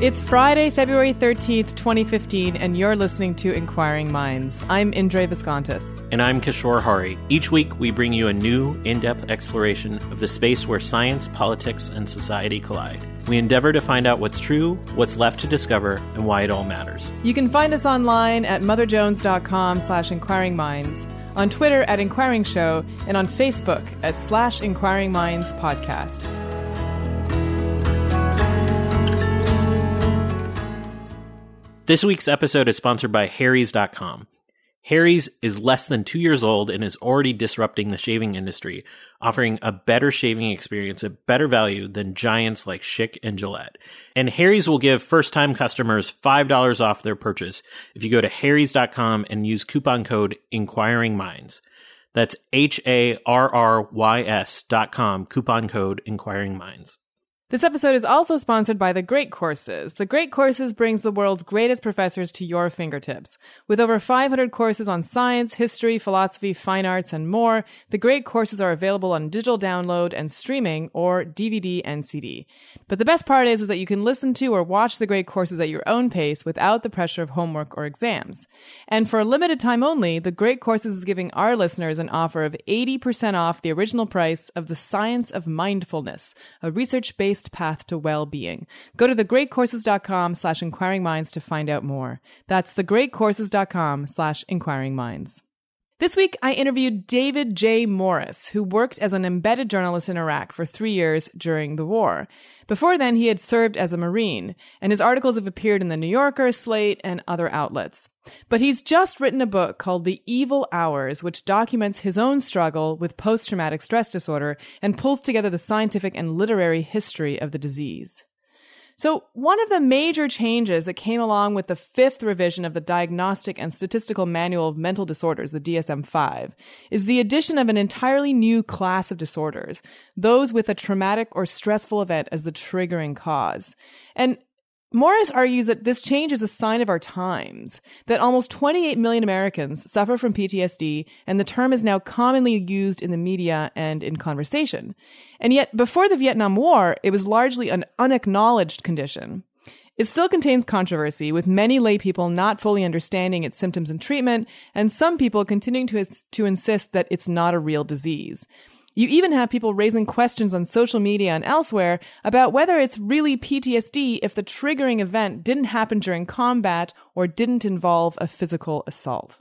It's Friday, February 13th, 2015, and you're listening to Inquiring Minds. I'm Indre Viskontas. And I'm Kishore Hari. Each week, we bring you a new, in depth exploration of the space where science, politics, and society collide. We endeavor to find out what's true, what's left to discover, and why it all matters. You can find us online at motherjones.com slash inquiring minds, on Twitter at Inquiring Show, and on Facebook at slash Inquiring Minds Podcast. This week's episode is sponsored by Harry's.com. Harry's is less than two years old and is already disrupting the shaving industry, offering a better shaving experience at better value than giants like Schick and Gillette. And Harry's will give first time customers $5 off their purchase if you go to Harry's.com and use coupon code Inquiring Minds. That's H A R R Y S dot com, coupon code Inquiring Minds. This episode is also sponsored by The Great Courses. The Great Courses brings the world's greatest professors to your fingertips. With over 500 courses on science, history, philosophy, fine arts, and more, The Great Courses are available on digital download and streaming or DVD and CD. But the best part is, is that you can listen to or watch The Great Courses at your own pace without the pressure of homework or exams. And for a limited time only, The Great Courses is giving our listeners an offer of 80% off the original price of The Science of Mindfulness, a research-based path to well-being. Go to thegreatcourses.com slash inquiring minds to find out more. That's thegreatcourses.com slash inquiring minds. This week, I interviewed David J. Morris, who worked as an embedded journalist in Iraq for three years during the war. Before then, he had served as a Marine, and his articles have appeared in the New Yorker, Slate, and other outlets. But he's just written a book called The Evil Hours, which documents his own struggle with post traumatic stress disorder and pulls together the scientific and literary history of the disease. So, one of the major changes that came along with the fifth revision of the Diagnostic and Statistical Manual of Mental Disorders, the DSM 5, is the addition of an entirely new class of disorders, those with a traumatic or stressful event as the triggering cause. And Morris argues that this change is a sign of our times, that almost 28 million Americans suffer from PTSD, and the term is now commonly used in the media and in conversation. And yet, before the Vietnam War, it was largely an unacknowledged condition. It still contains controversy, with many lay people not fully understanding its symptoms and treatment, and some people continuing to, to insist that it's not a real disease. You even have people raising questions on social media and elsewhere about whether it's really PTSD if the triggering event didn't happen during combat or didn't involve a physical assault.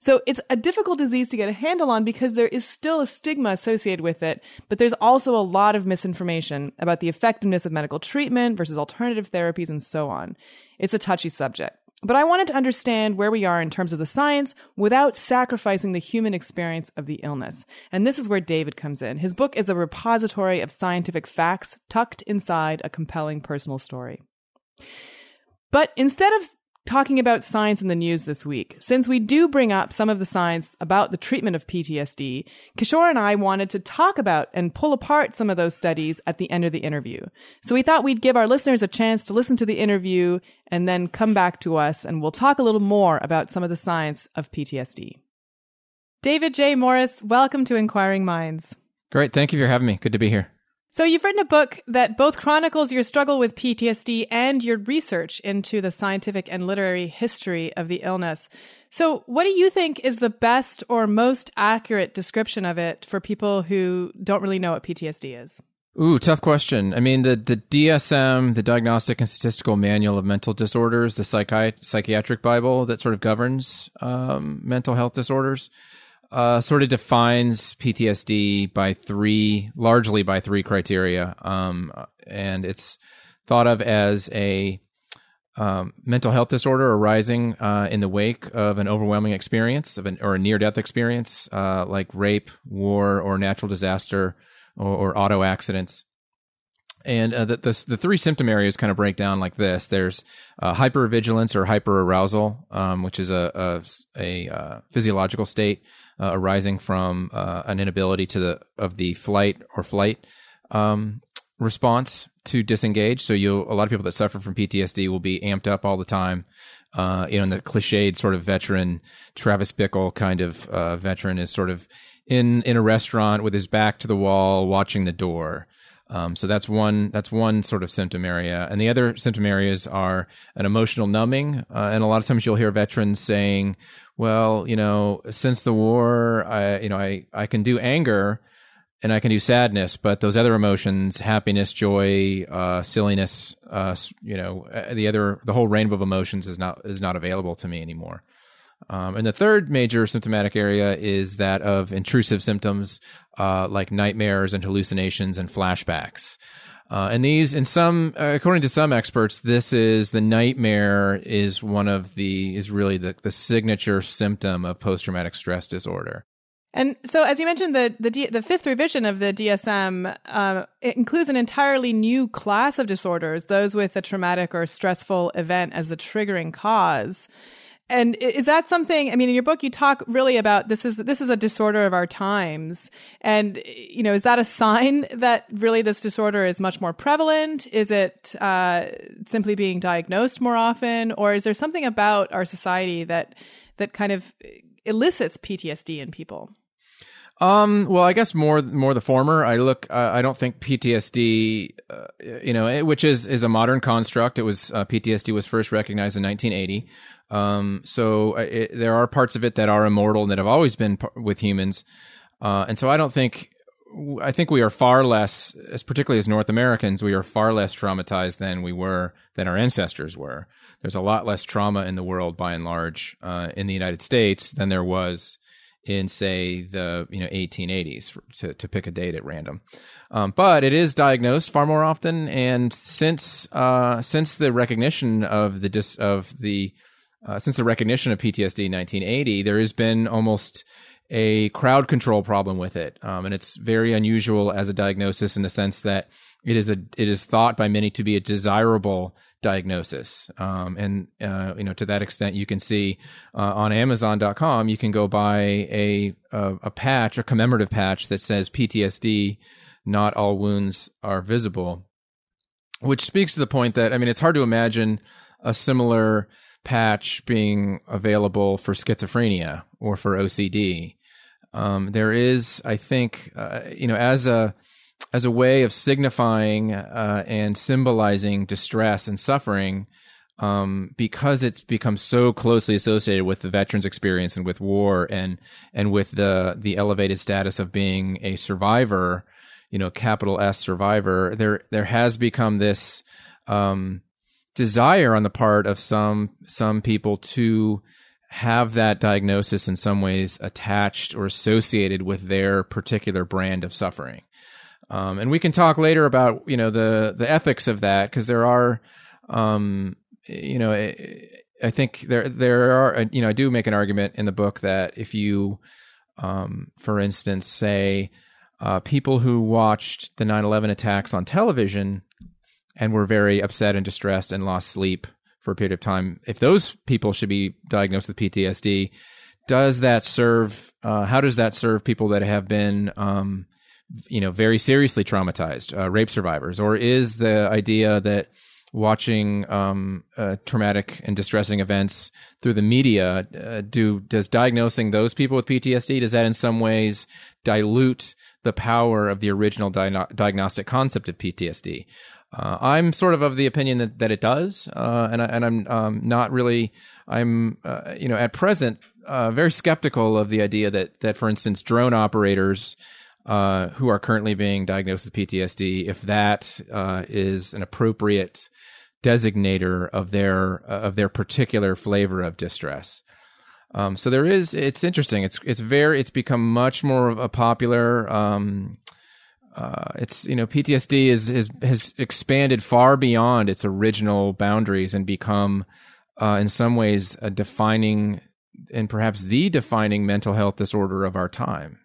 So it's a difficult disease to get a handle on because there is still a stigma associated with it, but there's also a lot of misinformation about the effectiveness of medical treatment versus alternative therapies and so on. It's a touchy subject. But I wanted to understand where we are in terms of the science without sacrificing the human experience of the illness. And this is where David comes in. His book is a repository of scientific facts tucked inside a compelling personal story. But instead of talking about science in the news this week. Since we do bring up some of the science about the treatment of PTSD, Kishore and I wanted to talk about and pull apart some of those studies at the end of the interview. So we thought we'd give our listeners a chance to listen to the interview and then come back to us and we'll talk a little more about some of the science of PTSD. David J. Morris, welcome to Inquiring Minds. Great. Thank you for having me. Good to be here. So you've written a book that both chronicles your struggle with PTSD and your research into the scientific and literary history of the illness. So what do you think is the best or most accurate description of it for people who don't really know what PTSD is? Ooh, tough question. I mean, the, the DSM, the Diagnostic and Statistical Manual of Mental Disorders, the psychi- psychiatric Bible that sort of governs um, mental health disorders, uh, sort of defines PTSD by three, largely by three criteria, um, and it's thought of as a um, mental health disorder arising uh, in the wake of an overwhelming experience of an, or a near death experience, uh, like rape, war, or natural disaster, or, or auto accidents. And uh, the, the, the three symptom areas kind of break down like this: there's uh, hypervigilance or hyperarousal, um, which is a a, a uh, physiological state uh, arising from uh, an inability to the of the flight or flight um, response to disengage. So you a lot of people that suffer from PTSD will be amped up all the time. Uh, you know, and the cliched sort of veteran Travis Bickle kind of uh, veteran is sort of in in a restaurant with his back to the wall, watching the door. Um, so that's one that's one sort of symptom area, and the other symptom areas are an emotional numbing. Uh, and a lot of times you'll hear veterans saying, "Well, you know, since the war, I you know I I can do anger." and I can do sadness, but those other emotions, happiness, joy, uh, silliness, uh, you know, uh, the other, the whole rainbow of emotions is not is not available to me anymore. Um, and the third major symptomatic area is that of intrusive symptoms uh, like nightmares and hallucinations and flashbacks. Uh, and these, in some, uh, according to some experts, this is the nightmare is one of the is really the the signature symptom of post traumatic stress disorder. And so, as you mentioned, the the, D, the fifth revision of the DSM uh, it includes an entirely new class of disorders, those with a traumatic or stressful event as the triggering cause. And is that something? I mean, in your book, you talk really about this is this is a disorder of our times, and you know, is that a sign that really this disorder is much more prevalent? Is it uh, simply being diagnosed more often, or is there something about our society that that kind of elicits PTSD in people? Um, well, I guess more more the former. I look. Uh, I don't think PTSD, uh, you know, it, which is is a modern construct. It was uh, PTSD was first recognized in 1980. Um, so uh, it, there are parts of it that are immortal and that have always been p- with humans. Uh, and so I don't think. I think we are far less, as particularly as North Americans, we are far less traumatized than we were than our ancestors were. There's a lot less trauma in the world, by and large, uh, in the United States than there was in say the you know 1880s to, to pick a date at random um, but it is diagnosed far more often and since uh, since the recognition of the dis- of the uh, since the recognition of PTSD in 1980 there has been almost a crowd control problem with it um, and it's very unusual as a diagnosis in the sense that it is a it is thought by many to be a desirable diagnosis. Um, and, uh, you know, to that extent, you can see uh, on Amazon.com, you can go buy a, a, a, patch, a commemorative patch that says PTSD, not all wounds are visible, which speaks to the point that, I mean, it's hard to imagine a similar patch being available for schizophrenia or for OCD. Um, there is, I think, uh, you know, as a, as a way of signifying uh, and symbolizing distress and suffering um, because it's become so closely associated with the veterans experience and with war and and with the the elevated status of being a survivor, you know, capital S survivor. There there has become this um, desire on the part of some some people to have that diagnosis in some ways attached or associated with their particular brand of suffering. Um, and we can talk later about you know the the ethics of that because there are, um, you know, I think there there are you know I do make an argument in the book that if you, um, for instance, say uh, people who watched the 9/11 attacks on television and were very upset and distressed and lost sleep for a period of time, if those people should be diagnosed with PTSD, does that serve? Uh, how does that serve people that have been um, you know, very seriously traumatized uh, rape survivors, or is the idea that watching um, uh, traumatic and distressing events through the media uh, do does diagnosing those people with PTSD does that in some ways dilute the power of the original di- diagnostic concept of PTSD? Uh, I'm sort of of the opinion that, that it does, uh, and I, and I'm um, not really. I'm uh, you know at present very skeptical of the idea that that for instance drone operators uh, who are currently being diagnosed with PTSD, if that uh, is an appropriate designator of their uh, of their particular flavor of distress. Um, so there is, it's interesting. It's, it's very, it's become much more of a popular, um, uh, it's, you know, PTSD is, has expanded far beyond its original boundaries and become, uh, in some ways a defining and perhaps the defining mental health disorder of our time.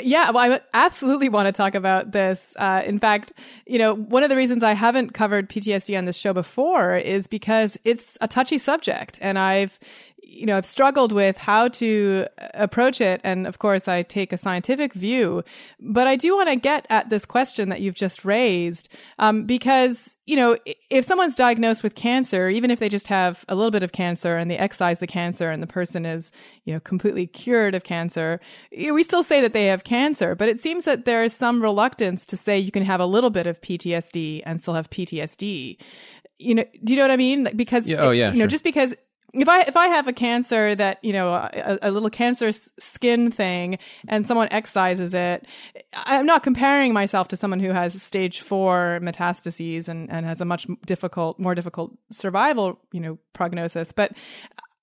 Yeah, well, I absolutely want to talk about this. Uh, in fact, you know, one of the reasons I haven't covered PTSD on this show before is because it's a touchy subject. And I've, you know, I've struggled with how to approach it. And of course, I take a scientific view, but I do want to get at this question that you've just raised. Um, because, you know, if someone's diagnosed with cancer, even if they just have a little bit of cancer and they excise the cancer and the person is, you know, completely cured of cancer, we still say that they have cancer, but it seems that there is some reluctance to say you can have a little bit of PTSD and still have PTSD you know do you know what i mean because yeah, oh yeah you know just because if I if I have a cancer that you know a, a, little cancer skin thing and someone excises it, I'm not comparing myself to someone who has stage four metastases and and has a much difficult, more difficult survival you know prognosis. But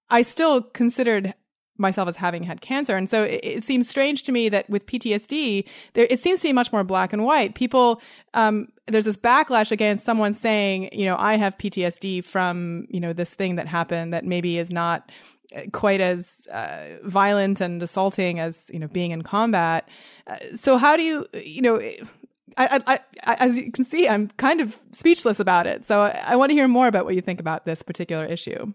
I still considered myself as having had cancer. And so it, it, seems strange to me that with PTSD, there, it seems to be much more black and white. People, um, there's this backlash against someone saying, you know, I have PTSD from, you know, this thing that happened that maybe is not quite as uh, violent and assaulting as, you know, being in combat. Uh, so how do you, you know, I, I, I, as you can see, I'm kind of speechless about it. So I, want to hear more about what you think about this particular issue.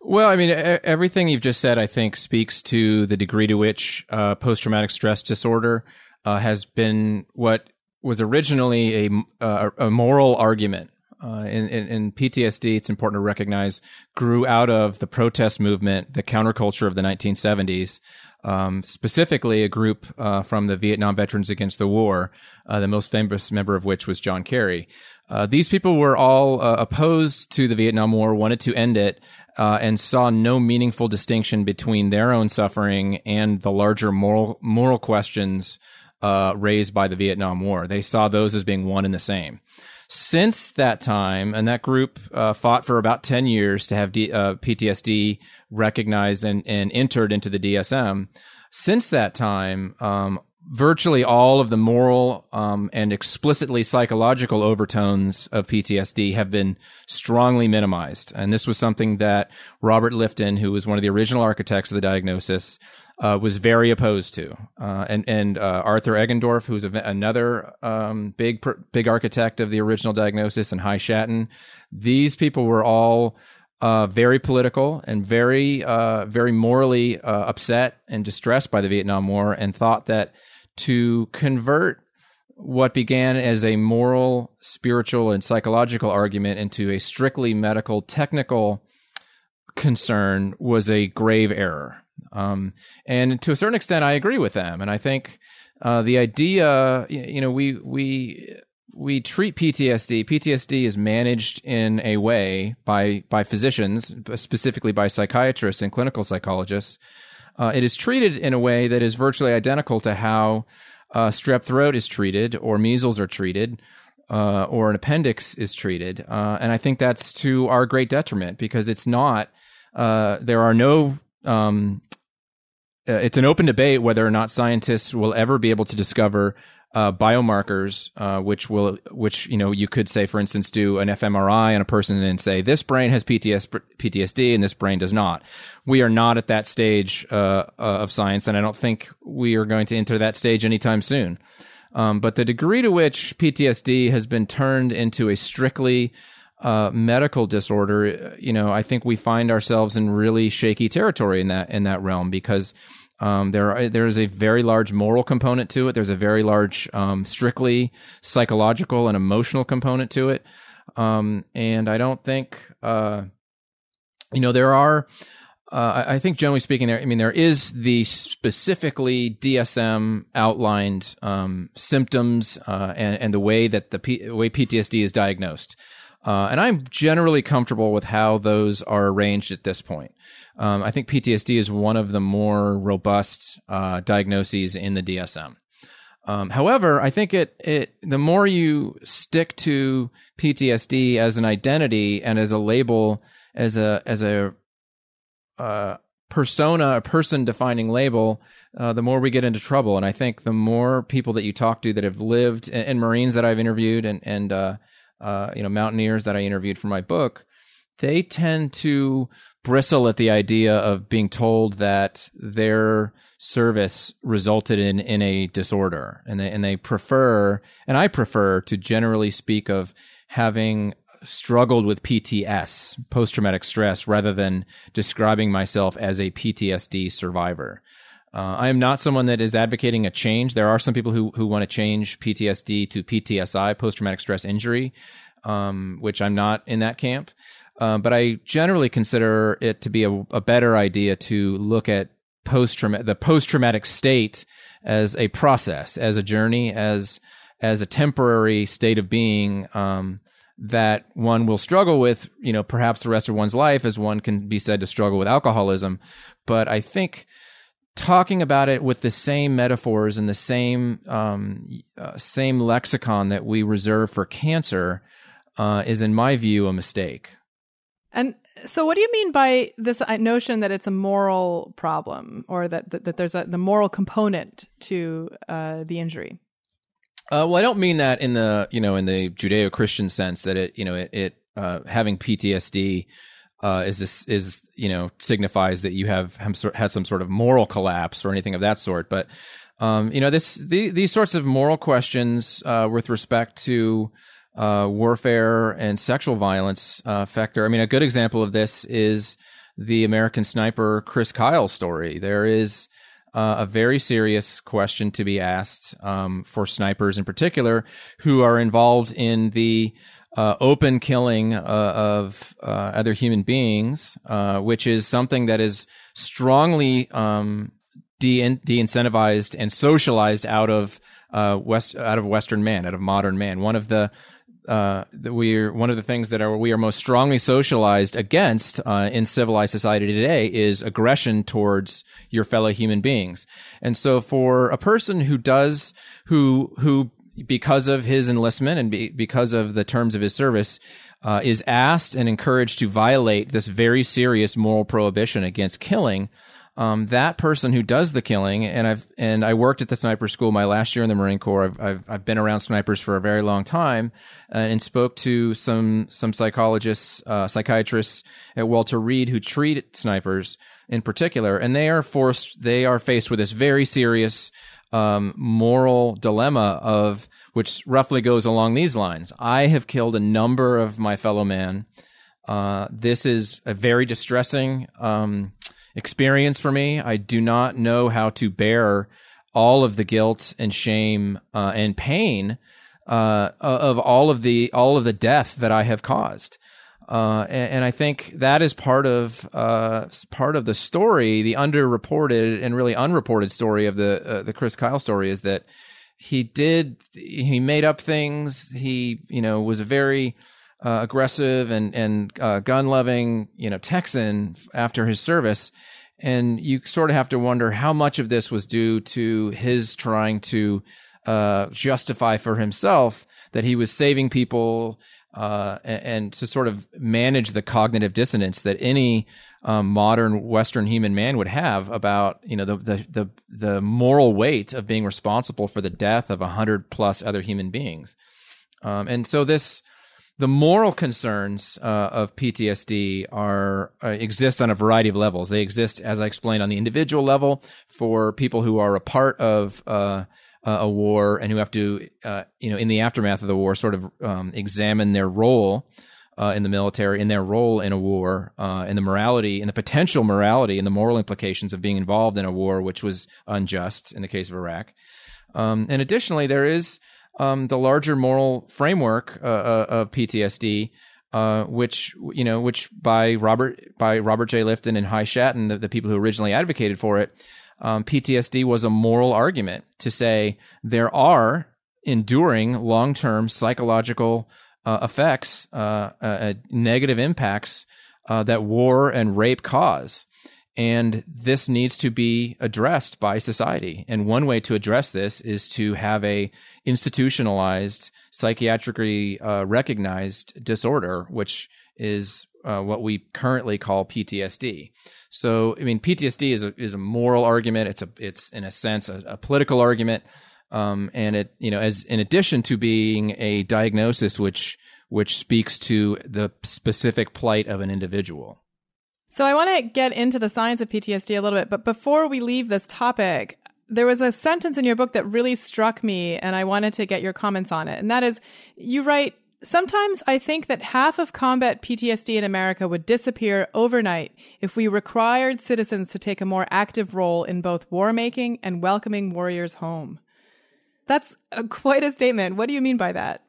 Well, I mean, everything you've just said, I think, speaks to the degree to which uh, post traumatic stress disorder uh, has been what was originally a, uh, a moral argument. Uh, in, in, in, PTSD, it's important to recognize, grew out of the protest movement, the counterculture of the 1970s, um, specifically a group uh, from the Vietnam Veterans Against the War, uh, the most famous member of which was John Kerry. Uh, these people were all uh, opposed to the Vietnam War, wanted to end it, uh, and saw no meaningful distinction between their own suffering and the larger moral moral questions uh, raised by the Vietnam War. They saw those as being one and the same. Since that time, and that group uh, fought for about 10 years to have D- uh, PTSD recognized and, and entered into the DSM. Since that time, um, virtually all of the moral um, and explicitly psychological overtones of PTSD have been strongly minimized. And this was something that Robert Lifton, who was one of the original architects of the diagnosis, uh, was very opposed to. Uh, and and uh, Arthur Egendorf, who's a, another um, big big architect of the original diagnosis, and Hy Shatan, these people were all uh, very political and very, uh, very morally uh, upset and distressed by the Vietnam War, and thought that to convert what began as a moral, spiritual, and psychological argument into a strictly medical, technical concern was a grave error. Um, and to a certain extent, I agree with them. And I think uh, the idea, you know, we we we treat PTSD. PTSD is managed in a way by by physicians, specifically by psychiatrists and clinical psychologists, uh, it is treated in a way that is virtually identical to how uh, strep throat is treated, or measles are treated, uh, or an appendix is treated. Uh, and I think that's to our great detriment because it's not. Uh, there are no um, uh, it's an open debate whether or not scientists will ever be able to discover uh, biomarkers, uh, which will, which you know, you could say, for instance, do an fMRI on a person and say this brain has PTS, PTSD and this brain does not. We are not at that stage uh, uh, of science, and I don't think we are going to enter that stage anytime soon. Um, but the degree to which PTSD has been turned into a strictly uh, medical disorder, you know, I think we find ourselves in really shaky territory in that in that realm because um, there, are, there is a very large moral component to it. There's a very large, um, strictly psychological and emotional component to it. Um, and I don't think, uh, you know, there are. Uh, I think generally speaking, there. I mean, there is the specifically DSM outlined um, symptoms uh, and, and the way that the P- way PTSD is diagnosed. Uh, and I'm generally comfortable with how those are arranged at this point. Um, I think PTSD is one of the more robust uh, diagnoses in the DSM. Um, however, I think it it the more you stick to PTSD as an identity and as a label, as a as a uh, persona, a person defining label, uh, the more we get into trouble. And I think the more people that you talk to that have lived, and, and Marines that I've interviewed, and and uh, uh, you know mountaineers that I interviewed for my book, they tend to bristle at the idea of being told that their service resulted in in a disorder, and they and they prefer, and I prefer to generally speak of having struggled with PTS, post traumatic stress, rather than describing myself as a PTSD survivor. Uh, I am not someone that is advocating a change. There are some people who who want to change PTSD to PTSI, post traumatic stress injury, um, which I'm not in that camp. Uh, but I generally consider it to be a, a better idea to look at post the post traumatic state as a process, as a journey, as as a temporary state of being um, that one will struggle with, you know, perhaps the rest of one's life, as one can be said to struggle with alcoholism. But I think talking about it with the same metaphors and the same um, uh, same lexicon that we reserve for cancer uh, is, in my view, a mistake. And so, what do you mean by this uh, notion that it's a moral problem, or that that, that there's a the moral component to uh, the injury? Uh, well, I don't mean that in the you know in the Judeo-Christian sense that it you know it, it uh, having PTSD uh, is this is you know signifies that you have had some sort of moral collapse or anything of that sort. But um, you know this the, these sorts of moral questions uh, with respect to uh, warfare and sexual violence uh, factor. I mean, a good example of this is the American sniper Chris Kyle story. There is uh, a very serious question to be asked um, for snipers in particular who are involved in the uh, open killing uh, of uh, other human beings, uh, which is something that is strongly um, de incentivized and socialized out of uh, west out of Western man, out of modern man. One of the uh, we're one of the things that are we are most strongly socialized against in civilized society today is aggression towards your fellow human beings. And so, for a person who does who who because of his enlistment and be, because of the terms of his service. Uh, is asked and encouraged to violate this very serious moral prohibition against killing, um, that person who does the killing, and I've and I worked at the sniper school my last year in the Marine Corps. I've I've, I've been around snipers for a very long time, uh, and spoke to some some psychologists, uh, psychiatrists at Walter Reed who treat snipers in particular, and they are forced, they are faced with this very serious um, moral dilemma of which roughly goes along these lines: I have killed a number of my fellow man. Uh, this is a very distressing. Um, experience for me. I do not know how to bear all of the guilt and shame uh, and pain uh, of all of the all of the death that I have caused. Uh, and, and, I think that is part of uh, part of the story, the underreported and really unreported story of the uh, the Chris Kyle story is that he did he made up things. He you know was a very uh, aggressive and and uh, gun loving, you know, Texan after his service, and you sort of have to wonder how much of this was due to his trying to justify for himself that he was saving people uh, and, and, to sort of manage the cognitive dissonance that any um, modern Western human man would have about you know the, the the the moral weight of being responsible for the death of a hundred plus other human beings, um, and so this the moral concerns uh, of PTSD are uh, exist on a variety of levels. They exist, as I explained, on the individual level for people who are a part of uh, a war and who have to, uh, you know, in the aftermath of the war, sort of um, examine their role. Uh, in the military, in their role in a war, uh, in the morality, in the potential morality, and the moral implications of being involved in a war, which was unjust in the case of Iraq. Um, and additionally, there is um, the larger moral framework uh, uh of PTSD, uh, which you know, which by Robert by Robert J. Lifton and High Shatan, the, the people who originally advocated for it, um, PTSD was a moral argument to say there are enduring long term psychological uh, effects, uh, uh, negative impacts that war and rape cause. And this needs to be addressed by society. And one way to address this is to have a institutionalized psychiatrically uh, recognized disorder which is uh, what we currently call PTSD. So, I mean, PTSD is a is a moral argument. It's a it's in a sense a, a political argument, um, and it you know as in addition to being a diagnosis which which speaks to the specific plight of an individual. So I want to get into the science of PTSD a little bit, but before we leave this topic, there was a sentence in your book that really struck me and I wanted to get your comments on it. And that is you write Sometimes I think that half of combat PTSD in America would disappear overnight if we required citizens to take a more active role in both war making and welcoming warriors home. That's a, quite a statement. What do you mean by that?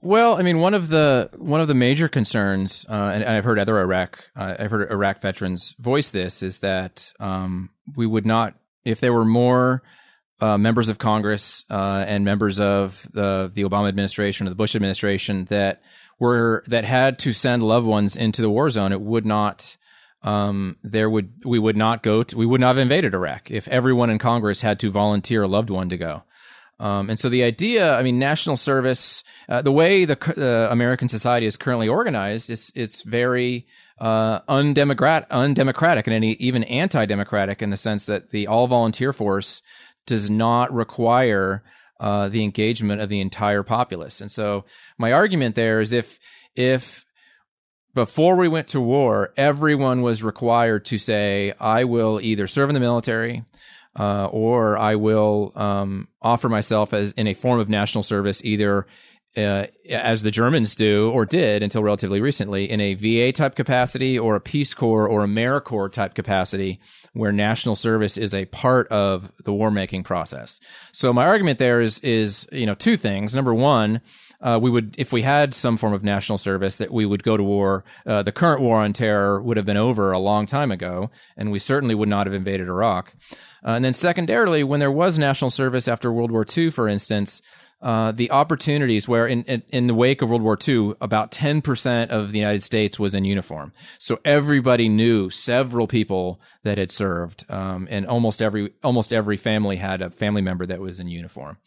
Well, I mean, one of the one of the major concerns, uh, and, and, I've heard other Iraq, uh, I've heard Iraq veterans voice this, is that um, we would not, if there were more uh, members of Congress uh, and members of the the Obama administration or the Bush administration that were that had to send loved ones into the war zone, it would not. Um, there would we would not go to we would not have invaded Iraq if everyone in Congress had to volunteer a loved one to go. Um, and so the idea, I mean, national service, uh, the way the uh, American society is currently organized, it's it's very uh, undemocrat, undemocratic, and any, even anti-democratic in the sense that the all volunteer force does not require uh, the engagement of the entire populace. And so my argument there is if if before we went to war, everyone was required to say, "I will either serve in the military." Uh, or I will um, offer myself as in a form of national service, either uh, as the Germans do or did until relatively recently, in a VA type capacity or a Peace Corps or a AmeriCorps type capacity, where national service is a part of the war making process. So my argument there is is you know two things. Number one. Uh, we would, if we had some form of national service, that we would go to war. Uh, the current war on terror would have been over a long time ago, and we certainly would not have invaded Iraq. Uh, and then, secondarily, when there was national service after World War II, for instance, uh, the opportunities where in, in, in the wake of World War II, about 10% of the United States was in uniform. So everybody knew several people that had served, um, and almost every almost every family had a family member that was in uniform.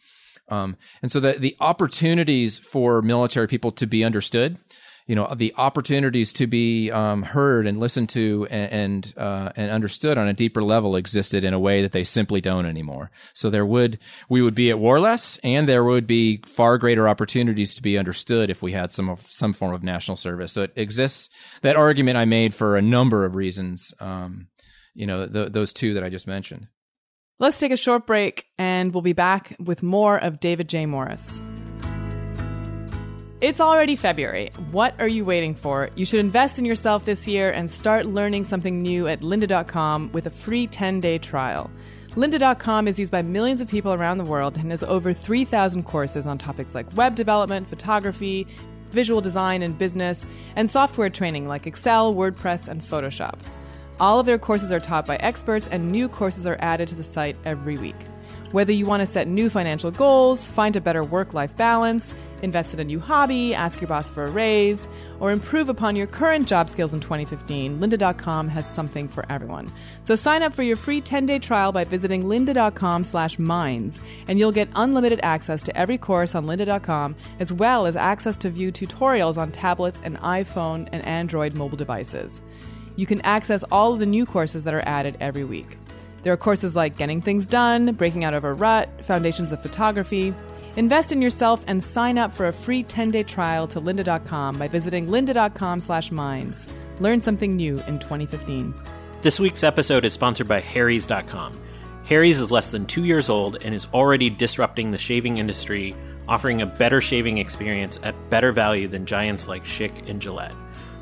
Um, and so the the opportunities for military people to be understood you know the opportunities to be um, heard and listened to and and, uh, and, understood on a deeper level existed in a way that they simply don't anymore. So there would we would be at war less, and there would be far greater opportunities to be understood if we had some some form of national service. So it exists. That argument I made for a number of reasons. Um, you know the, those two that I just mentioned. Let's take a short break, and we'll be back with more of David J. Morris. It's already February. What are you waiting for? You should invest in yourself this year and start learning something new at lynda.com with a free 10 day trial. Lynda.com is used by millions of people around the world and has over 3,000 courses on topics like web development, photography, visual design and business, and software training like Excel, WordPress, and Photoshop. All of their courses are taught by experts, and new courses are added to the site every week. Whether you want to set new financial goals, find a better work life balance, invest in a new hobby, ask your boss for a raise, or improve upon your current job skills in 2015, lynda.com has something for everyone. So sign up for your free 10-day trial by visiting lynda.com slash minds, and you'll get unlimited access to every course on lynda.com, as well as access to view tutorials on tablets and iPhone and Android mobile devices. You can access all of the new courses that are added every week. There are courses like Getting Things Done, Breaking Out of a Rut, Foundations of Photography. Invest in yourself and sign up for a free 10-day trial to lynda.com by visiting lynda.com slash minds. Learn something new in 2015. This week's episode is sponsored by Harry's.com. Harry's is less than two years old and is already disrupting the shaving industry, offering a better shaving experience at better value than giants like Schick and Gillette.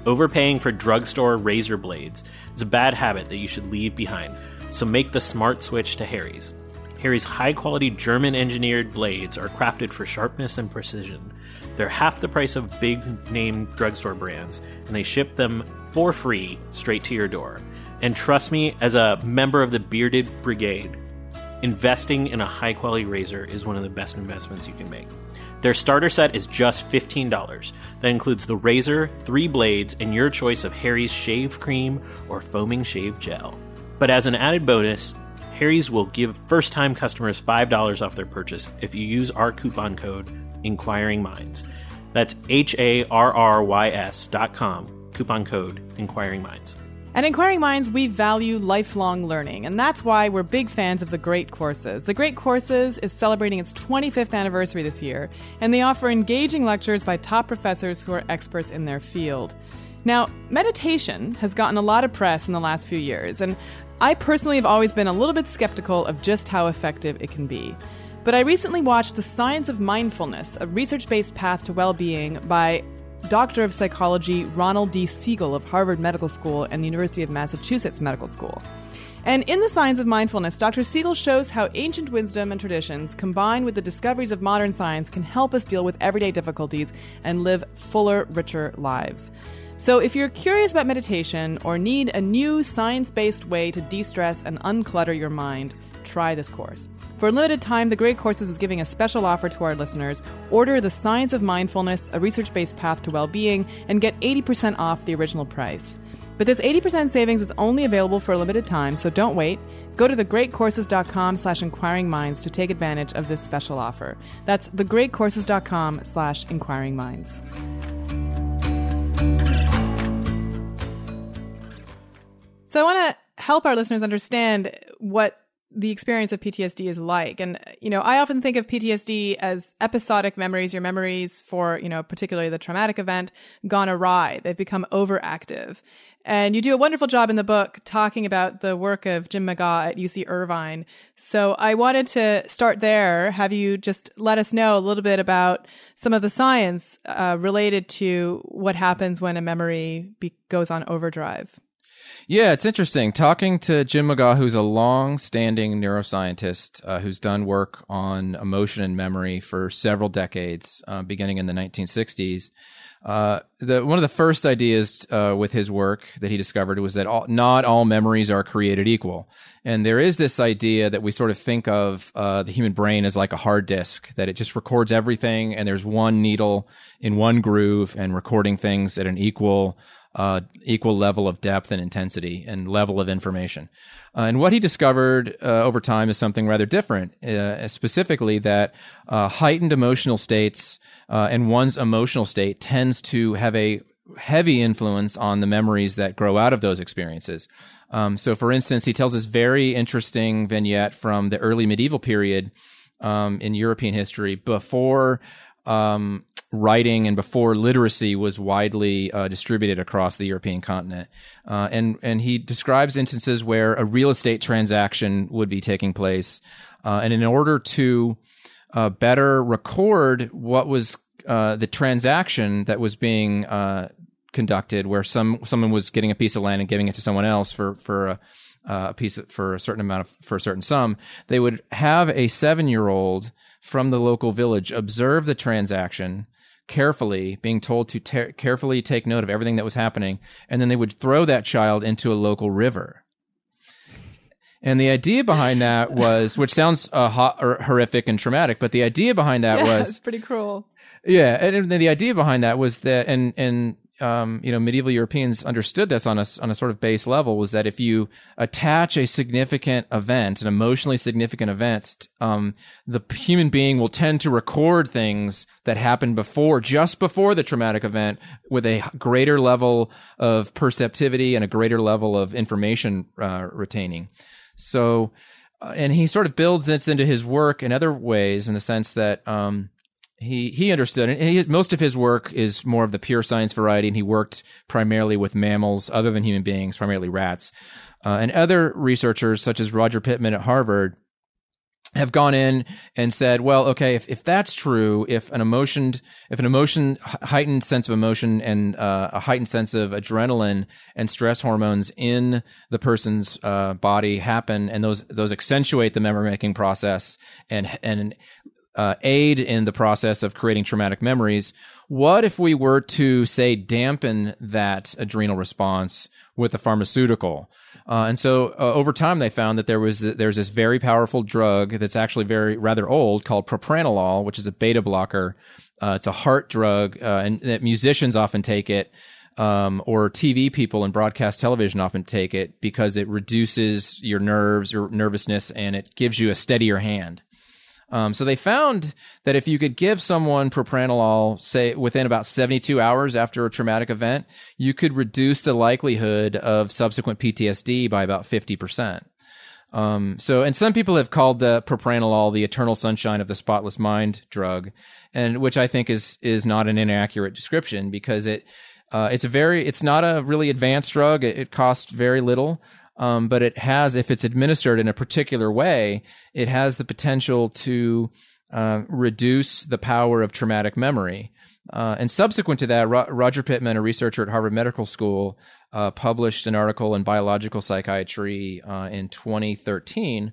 Overpaying for drugstore razor blades is a bad habit that you should leave behind so make the smart switch to Harry's. Harry's high quality German engineered blades are crafted for sharpness and precision. They're half the price of big name drugstore brands, and they ship them for free straight to your door. And trust me, as a member of the Bearded Brigade, investing in a high quality razor is one of the best investments you can make. Their starter set is just $15. That includes the razor, three blades, and your choice of Harry's shave cream or foaming shave gel. But as an added bonus, Harry's will give first time customers $5 off their purchase if you use our coupon code Inquiring Minds. That's H A R R Y S dot com. Coupon code Inquiring Minds. At Inquiring Minds, we value lifelong learning, and that's why we're big fans of the Great Courses. The Great Courses is celebrating its 25th anniversary this year, and they offer engaging lectures by top professors who are experts in their field. Now, meditation has gotten a lot of press in the last few years, and I personally have always been a little bit skeptical of just how effective it can be. But I recently watched The Science of Mindfulness, a research based path to well being by Doctor of Psychology Ronald D. Siegel of Harvard Medical School and the University of Massachusetts Medical School. And in The Science of Mindfulness, Dr. Siegel shows how ancient wisdom and traditions combined with the discoveries of modern science can help us deal with everyday difficulties and live fuller, richer lives. So, if you're curious about meditation or need a new science based way to de stress and unclutter your mind, try this course. For a limited time, The Great Courses is giving a special offer to our listeners. Order The Science of Mindfulness, a research based path to well being, and get 80% off the original price. But this 80% savings is only available for a limited time, so don't wait. Go to thegreatcourses.com slash inquiring minds to take advantage of this special offer. That's thegreatcourses.com slash inquiring minds. So I want to help our listeners understand what the experience of PTSD is like. And, you know, I often think of PTSD as episodic memories, your memories for, you know, particularly the traumatic event gone awry. They've become overactive. And you do a wonderful job in the book talking about the work of Jim McGaugh at UC Irvine. So I wanted to start there. Have you just let us know a little bit about some of the science uh, related to what happens when a memory be- goes on overdrive? Yeah, it's interesting talking to Jim McGaugh, who's a long-standing neuroscientist uh, who's done work on emotion and memory for several decades, uh, beginning in the 1960s. Uh, the one of the first ideas uh, with his work that he discovered was that all, not all memories are created equal, and there is this idea that we sort of think of uh, the human brain as like a hard disk that it just records everything, and there's one needle in one groove and recording things at an equal uh, equal level of depth and intensity and level of information. Uh, and what he discovered uh, over time is something rather different, uh, specifically that uh, heightened emotional states uh, and one's emotional state tends to have a heavy influence on the memories that grow out of those experiences. Um, so, for instance, he tells this very interesting vignette from the early medieval period um, in European history before um, writing and before literacy was widely uh, distributed across the European continent. Uh, and and he describes instances where a real estate transaction would be taking place, uh, and in order to uh, better record what was uh, the transaction that was being uh, conducted, where some someone was getting a piece of land and giving it to someone else for for a, a piece of, for a certain amount of for a certain sum, they would have a seven year old from the local village observe the transaction carefully, being told to ter- carefully take note of everything that was happening, and then they would throw that child into a local river. And the idea behind that was, which sounds uh, ho- horrific and traumatic, but the idea behind that yeah, was pretty cruel. Yeah, and, and the idea behind that was that, and and um, you know, medieval Europeans understood this on a, on a sort of base level was that if you attach a significant event, an emotionally significant event, um, the human being will tend to record things that happened before, just before the traumatic event with a greater level of perceptivity and a greater level of information uh, retaining. So, uh, and he sort of builds this into his work in other ways in the sense that, um, he he understood. And he, most of his work is more of the pure science variety and he worked primarily with mammals other than human beings primarily rats. Uh, and other researchers such as roger pitman at harvard have gone in and said well okay if, if that's true if an emotion if an emotion heightened sense of emotion and uh, a heightened sense of adrenaline and stress hormones in the person's uh, body happen and those those accentuate the memory making process and and uh, aid in the process of creating traumatic memories. What if we were to say dampen that adrenal response with a pharmaceutical? Uh, and so uh, over time, they found that there was there's this very powerful drug that's actually very rather old called propranolol, which is a beta blocker. Uh, it's a heart drug, uh, and that musicians often take it. Um, or TV people and broadcast television often take it because it reduces your nerves, your nervousness, and it gives you a steadier hand. Um, so they found that if you could give someone propranolol, say within about 72 hours after a traumatic event, you could reduce the likelihood of subsequent PTSD by about 50%. Um, so, and some people have called the propranolol the eternal sunshine of the spotless mind drug, and which I think is, is not an inaccurate description because it, uh, it's a very, it's not a really advanced drug. It, it costs very little. Um, but it has, if it's administered in a particular way, it has the potential to uh, reduce the power of traumatic memory. Uh, and subsequent to that, Ro- Roger Pitman, a researcher at Harvard Medical School, uh, published an article in Biological Psychiatry uh, in 2013,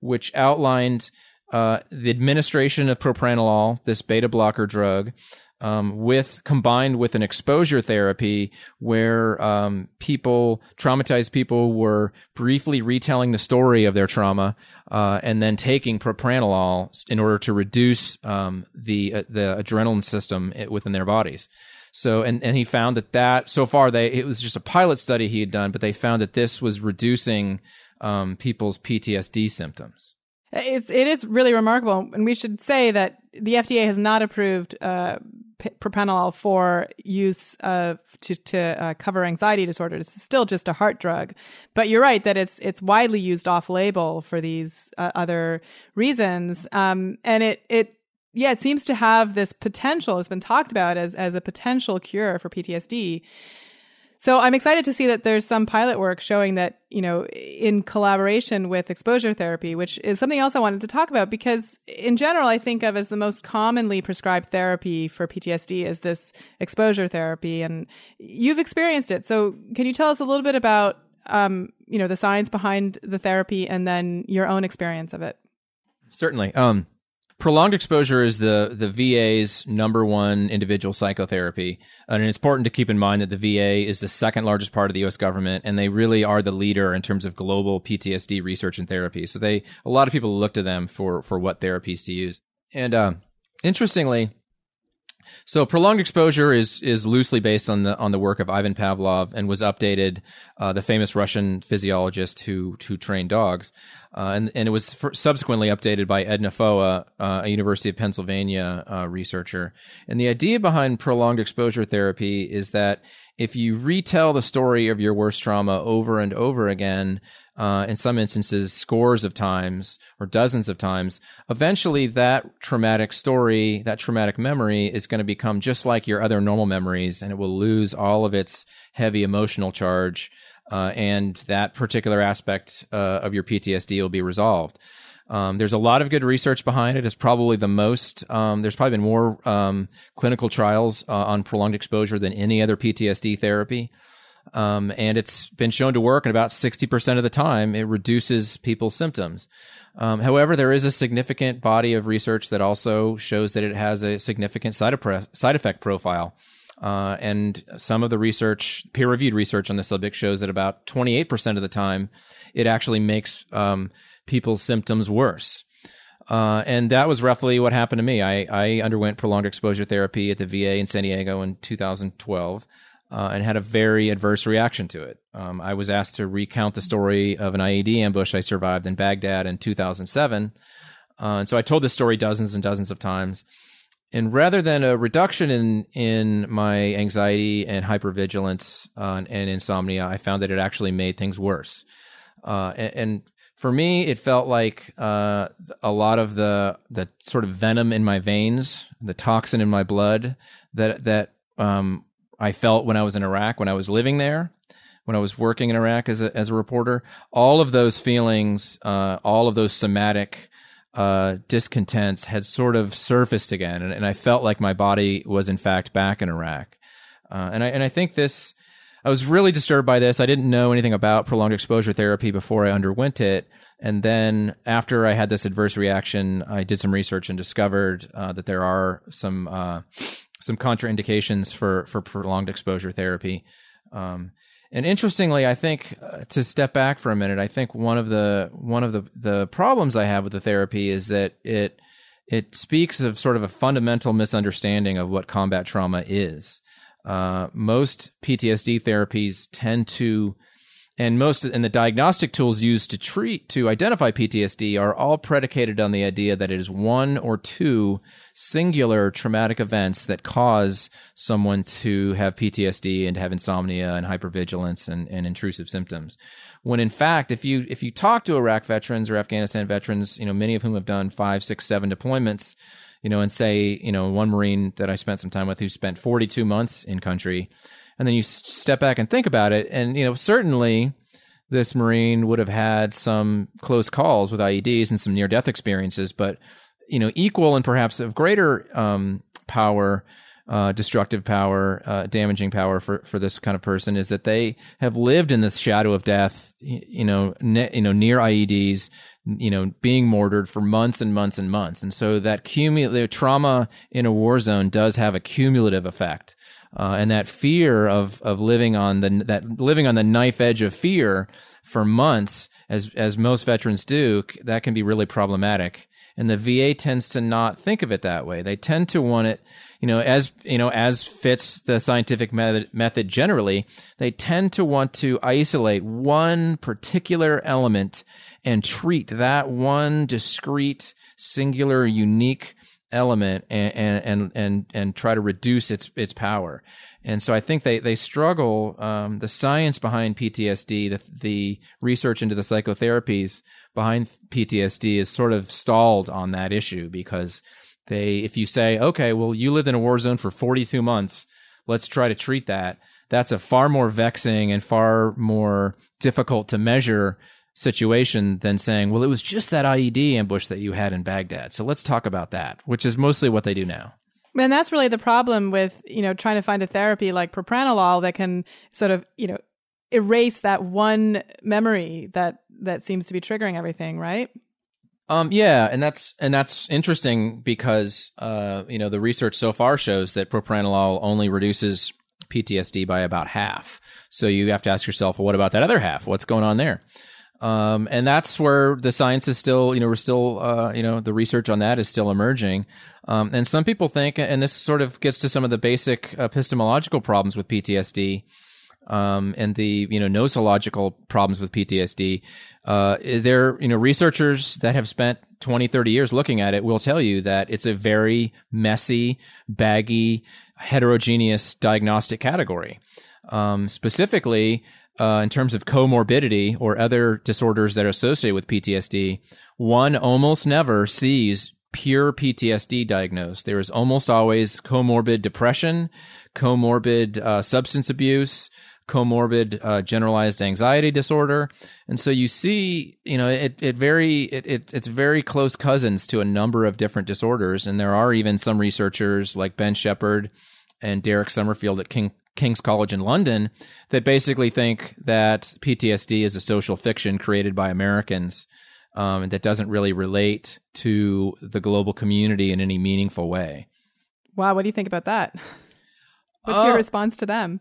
which outlined uh, the administration of propranolol, this beta blocker drug, um, with combined with an exposure therapy where um, people traumatized people were briefly retelling the story of their trauma uh, and then taking propranolol in order to reduce um, the uh, the adrenaline system within their bodies. So and and he found that that so far they it was just a pilot study he had done, but they found that this was reducing um, people's PTSD symptoms. It's it is really remarkable, and we should say that the FDA has not approved uh, propranolol for use of to to uh, cover anxiety disorders. It's still just a heart drug, but you're right that it's it's widely used off label for these uh, other reasons. Um, and it it yeah, it seems to have this potential. It's been talked about as as a potential cure for PTSD. So I'm excited to see that there's some pilot work showing that, you know, in collaboration with exposure therapy, which is something else I wanted to talk about because in general, I think of as the most commonly prescribed therapy for PTSD is this exposure therapy. And you've experienced it. So can you tell us a little bit about, um, you know, the science behind the therapy and then your own experience of it? Certainly. Um, prolonged exposure is the the VA's number one individual psychotherapy, and it's important to keep in mind that the VA is the second largest part of the U.S. government, and they really are the leader in terms of global PTSD research and therapy. So they a lot of people look to them for for what therapies to use. And uh, interestingly, so prolonged exposure is is loosely based on the on the work of Ivan Pavlov and was updated, uh, the famous Russian physiologist who who trained dogs, uh, and and it was subsequently updated by Edna Foa, uh, a University of Pennsylvania uh, researcher. And the idea behind prolonged exposure therapy is that if you retell the story of your worst trauma over and over again, uh, in some instances, scores of times or dozens of times, eventually that traumatic story, that traumatic memory is going to become just like your other normal memories and it will lose all of its heavy emotional charge. Uh, and that particular aspect uh, of your PTSD will be resolved. Um, there's a lot of good research behind it. It's probably the most. Um, there's probably been more um, clinical trials uh, on prolonged exposure than any other PTSD therapy. Um, and it's been shown to work, and about 60% of the time, it reduces people's symptoms. Um, however, there is a significant body of research that also shows that it has a significant side, side effect profile. Uh, and some of the research, peer reviewed research on the subject, shows that about 28% of the time, it actually makes um, people's symptoms worse. Uh, and that was roughly what happened to me. I, I underwent prolonged exposure therapy at the VA in San Diego in 2012 uh, and had a very adverse reaction to it. Um, I was asked to recount the story of an IED ambush I survived in Baghdad in 2007. Uh, and so I told this story dozens and dozens of times. And rather than a reduction in in my anxiety and hypervigilance uh, and, and, insomnia, I found that it actually made things worse. Uh, and, and, for me, it felt like uh, a lot of the the sort of venom in my veins, the toxin in my blood that that um, I felt when I was in Iraq, when I was living there, when I was working in Iraq as a, as a reporter, all of those feelings, uh, all of those somatic uh, discontents had sort of surfaced again, and, and, I felt like my body was in fact back in Iraq. Uh, and I and I think this, I was really disturbed by this. I didn't know anything about prolonged exposure therapy before I underwent it, and then after I had this adverse reaction, I did some research and discovered uh, that there are some uh, some contraindications for for prolonged exposure therapy. Um, and interestingly, I think uh, to step back for a minute, I think one of the one of the the problems I have with the therapy is that it it speaks of sort of a fundamental misunderstanding of what combat trauma is. Uh, most PTSD therapies tend to and most and the diagnostic tools used to treat to identify PTSD are all predicated on the idea that it is one or two singular traumatic events that cause someone to have PTSD and to have insomnia and hypervigilance and, and intrusive symptoms. When in fact, if you if you talk to Iraq veterans or Afghanistan veterans, you know many of whom have done five, six, seven deployments, you know, and say you know one Marine that I spent some time with who spent 42 months in country and then you step back and think about it, and you know certainly this Marine would have had some close calls with IEDs and some near death experiences, but you know equal and perhaps of greater um, power. Uh, destructive power, uh, damaging power for, for this kind of person is that they have lived in this shadow of death, you know, ne- you know, near IEDs, you know, being mortared for months and months and months. And so that cumulative trauma in a war zone does have a cumulative effect uh, and that fear of of living on the that living on the knife edge of fear for months, as as most veterans do, that can be really problematic. And the VA tends to not think of it that way. They tend to want it, you know, as you know, as fits the scientific method, method generally. They tend to want to isolate one particular element and treat that one discrete, singular, unique element and, and and and try to reduce its its power. And so I think they they struggle. Um, the science behind PTSD, the the research into the psychotherapies behind PTSD is sort of stalled on that issue because they if you say okay, well you lived in a war zone for 42 months, let's try to treat that. That's a far more vexing and far more difficult to measure situation than saying, well, it was just that IED ambush that you had in Baghdad. So let's talk about that, which is mostly what they do now. And that's really the problem with, you know, trying to find a therapy like propranolol that can sort of, you know, erase that one memory that that seems to be triggering everything, right? Um, yeah, and that's and that's interesting because uh, you know the research so far shows that propranolol only reduces PTSD by about half. So you have to ask yourself, well, what about that other half? What's going on there? Um, and that's where the science is still, you know, we're still, uh, you know, the research on that is still emerging. Um, and some people think, and this sort of gets to some of the basic epistemological problems with PTSD, um, and the, you know, nosological problems with PTSD. Uh, there, you know, researchers that have spent 20, 30 years looking at it will tell you that it's a very messy, baggy, heterogeneous diagnostic category. Um, specifically, uh, in terms of comorbidity or other disorders that are associated with PTSD, one almost never sees pure PTSD diagnosed. There is almost always comorbid depression, comorbid uh, substance abuse, comorbid uh, generalized anxiety disorder, and so you see, you know, it it very it, it it's very close cousins to a number of different disorders, and there are even some researchers like Ben Shephard and Derek Summerfield at King King's College in London that basically think that PTSD is a social fiction created by Americans um, that doesn't really relate to the global community in any meaningful way. Wow, what do you think about that? What's uh, your response to them?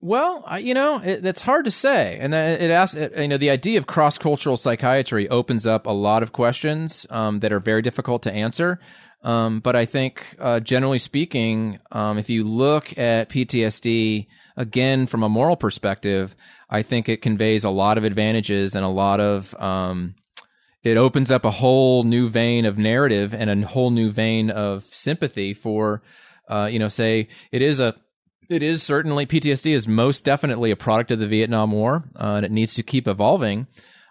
Well, I, you know, it, it's hard to say, and it asks. It, you know, the idea of cross cultural psychiatry opens up a lot of questions um, that are very difficult to answer. Um, but I think, uh, generally speaking, um, if you look at PTSD again from a moral perspective, I think it conveys a lot of advantages and a lot of, um, it opens up a whole new vein of narrative and a whole new vein of sympathy for, uh, you know, say it is a, it is certainly PTSD is most definitely a product of the Vietnam War, uh, and it needs to keep evolving.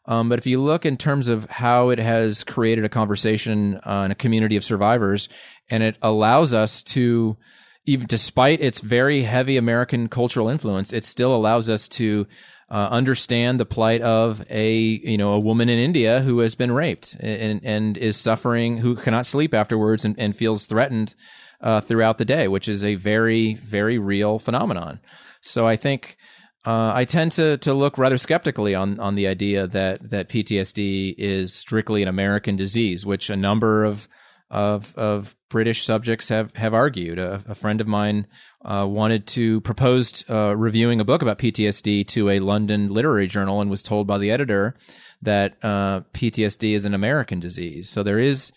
Um, but if you look in terms of how it has created a conversation uh, in a community of survivors, and it allows us to, even despite its very heavy American cultural influence, it still allows us to uh, understand the plight of a you know a woman in India who has been raped and and is suffering, who cannot sleep afterwards and, and feels threatened uh, throughout the day, which is a very very real phenomenon. So I think uh, I tend to to look rather skeptically on on the idea that that PTSD is strictly an American disease, which a number of of of British subjects have have argued. A, a friend of mine uh, wanted to proposed uh, reviewing a book about PTSD to a London literary journal and was told by the editor that uh, PTSD is an American disease. So there is.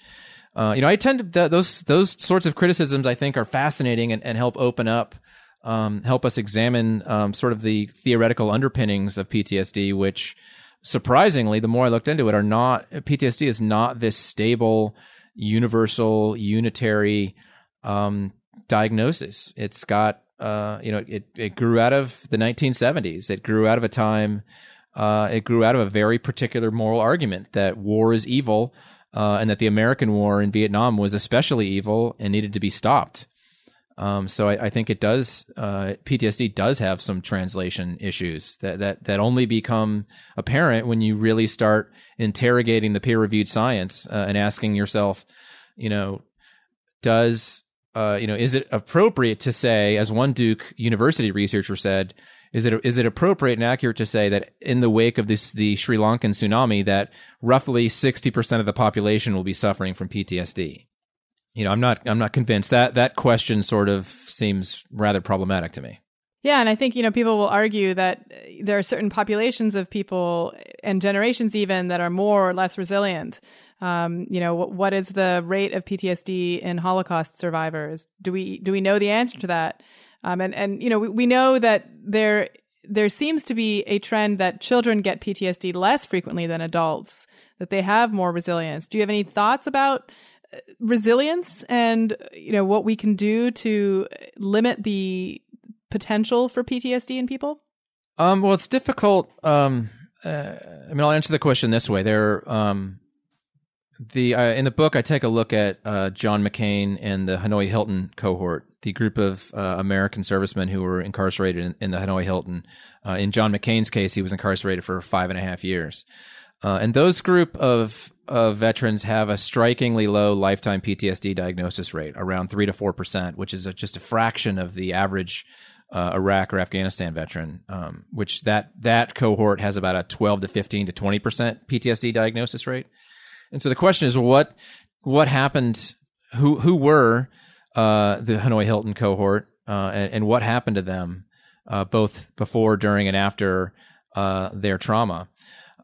Uh, you know, I tend to th- those those sorts of criticisms I think are fascinating and, and help open up um, help us examine um, sort of the theoretical underpinnings of PTSD, which surprisingly, the more I looked into it, are not PTSD is not this stable, universal, unitary um, diagnosis. It's got uh, you know it it grew out of the 1970s. It grew out of a time. Uh, it grew out of a very particular moral argument that war is evil, uh, and that the American war in Vietnam was especially evil and needed to be stopped. Um, so I, I, think it does. Uh, PTSD does have some translation issues that that that only become apparent when you really start interrogating the peer-reviewed science uh, and asking yourself, you know, does uh, you know is it appropriate to say, as one Duke University researcher said, is it is it appropriate and accurate to say that in the wake of this the Sri Lankan tsunami, that roughly sixty percent of the population will be suffering from PTSD? You know, I'm not I'm not convinced that that question sort of seems rather problematic to me. Yeah, and I think you know people will argue that there are certain populations of people and generations even that are more or less resilient. Um, you know, what, what is the rate of PTSD in Holocaust survivors? Do we do we know the answer to that? Um, and and you know, we, we know that there there seems to be a trend that children get PTSD less frequently than adults. That they have more resilience. Do you have any thoughts about resilience and you know what we can do to limit the potential for PTSD in people? Um, well, it's difficult. Um, uh, I mean, I'll answer the question this way: there, um, the uh, in the book, I take a look at uh, John McCain and the Hanoi Hilton cohort, the group of uh, American servicemen who were incarcerated in, in the Hanoi Hilton. Uh, in John McCain's case, he was incarcerated for five and a half years. Uh, and those group of of veterans have a strikingly low lifetime PTSD diagnosis rate, around three to four percent, which is a, just a fraction of the average uh, Iraq or Afghanistan veteran. Um, which that that cohort has about a twelve to fifteen to twenty percent PTSD diagnosis rate. And so the question is, what what happened? Who who were uh, the Hanoi Hilton cohort, uh, and, and, what happened to them, uh, both before, during, and after uh, their trauma?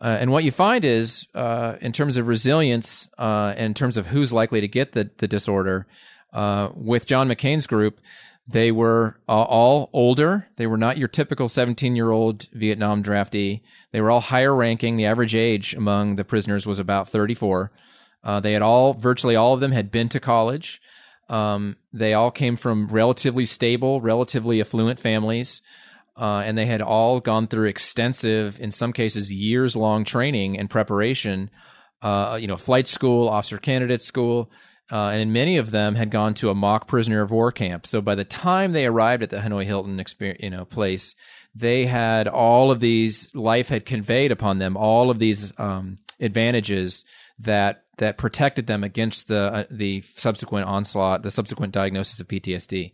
Uh, and what you find is, uh, in terms of resilience, uh, in terms of who's likely to get the, the disorder, uh, with John McCain's group, they were all older. They were not your typical 17 year old Vietnam draftee. They were all higher ranking. The average age among the prisoners was about 34. Uh, they had all, virtually all of them had been to college. Um, they all came from relatively stable, relatively affluent families. Uh, and they had all gone through extensive, in some cases, years long training and preparation. Uh, you know, flight school, officer candidate school, uh, and many of them had gone to a mock prisoner of war camp. So by the time they arrived at the Hanoi Hilton you know, place, they had all of these life had conveyed upon them all of these um, advantages that that protected them against the uh, the subsequent onslaught, the subsequent diagnosis of PTSD.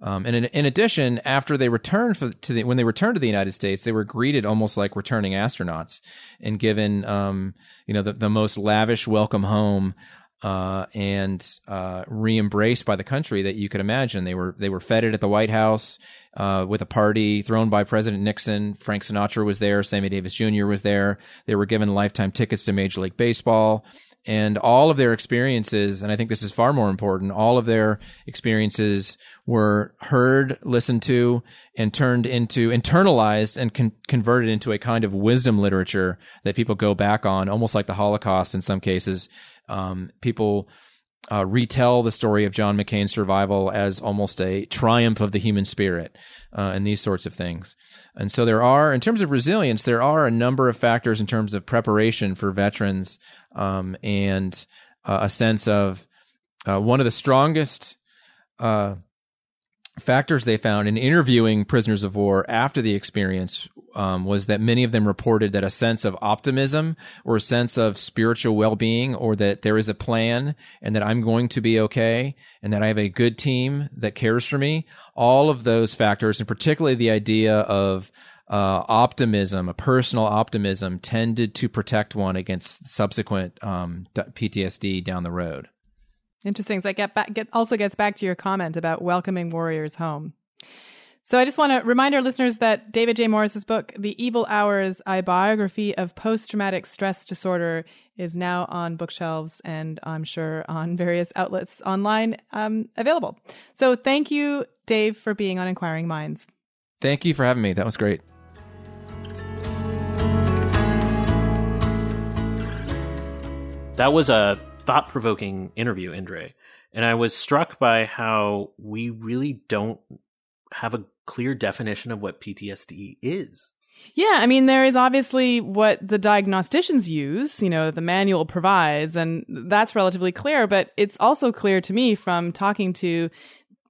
Um, and in, in, addition, after they returned for, to the when they returned to the United States, they were greeted almost like returning astronauts and given um, you know the, the most lavish welcome home uh, and uh, re-embraced by the country that you could imagine. They were they were feted at the White House uh, with a party thrown by President Nixon. Frank Sinatra was there. Sammy Davis Jr. was there. They were given lifetime tickets to Major League Baseball and all of their experiences and i think this is far more important all of their experiences were heard listened to and turned into internalized and con- converted into a kind of wisdom literature that people go back on almost like the holocaust in some cases um, people uh, retell the story of John McCain's survival as almost a triumph of the human spirit uh, and these sorts of things. And so there are, in terms of resilience, there are a number of factors in terms of preparation for veterans um, and uh, a sense of uh, one of the strongest uh, factors they found in interviewing prisoners of war after the experience um, was that many of them reported that a sense of optimism or a sense of spiritual well-being or that there is a plan and that I'm going to be okay and that I have a good team that cares for me all of those factors and particularly the idea of uh, optimism, a personal optimism, tended to protect one against subsequent um, PTSD down the road. Interesting. So that get back, get, also gets back to your comment about welcoming warriors home. So I just want to remind our listeners that David J. Morris's book, The Evil Hours, a biography of post-traumatic stress disorder, is now on bookshelves and I'm sure on various outlets online um, available. So thank you, Dave, for being on Inquiring Minds. Thank you for having me. That was great. That was a thought provoking interview, Indre. And I was struck by how we really don't have a clear definition of what PTSD is. Yeah, I mean, there is obviously what the diagnosticians use, you know, the manual provides, and that's relatively clear. But it's also clear to me from talking to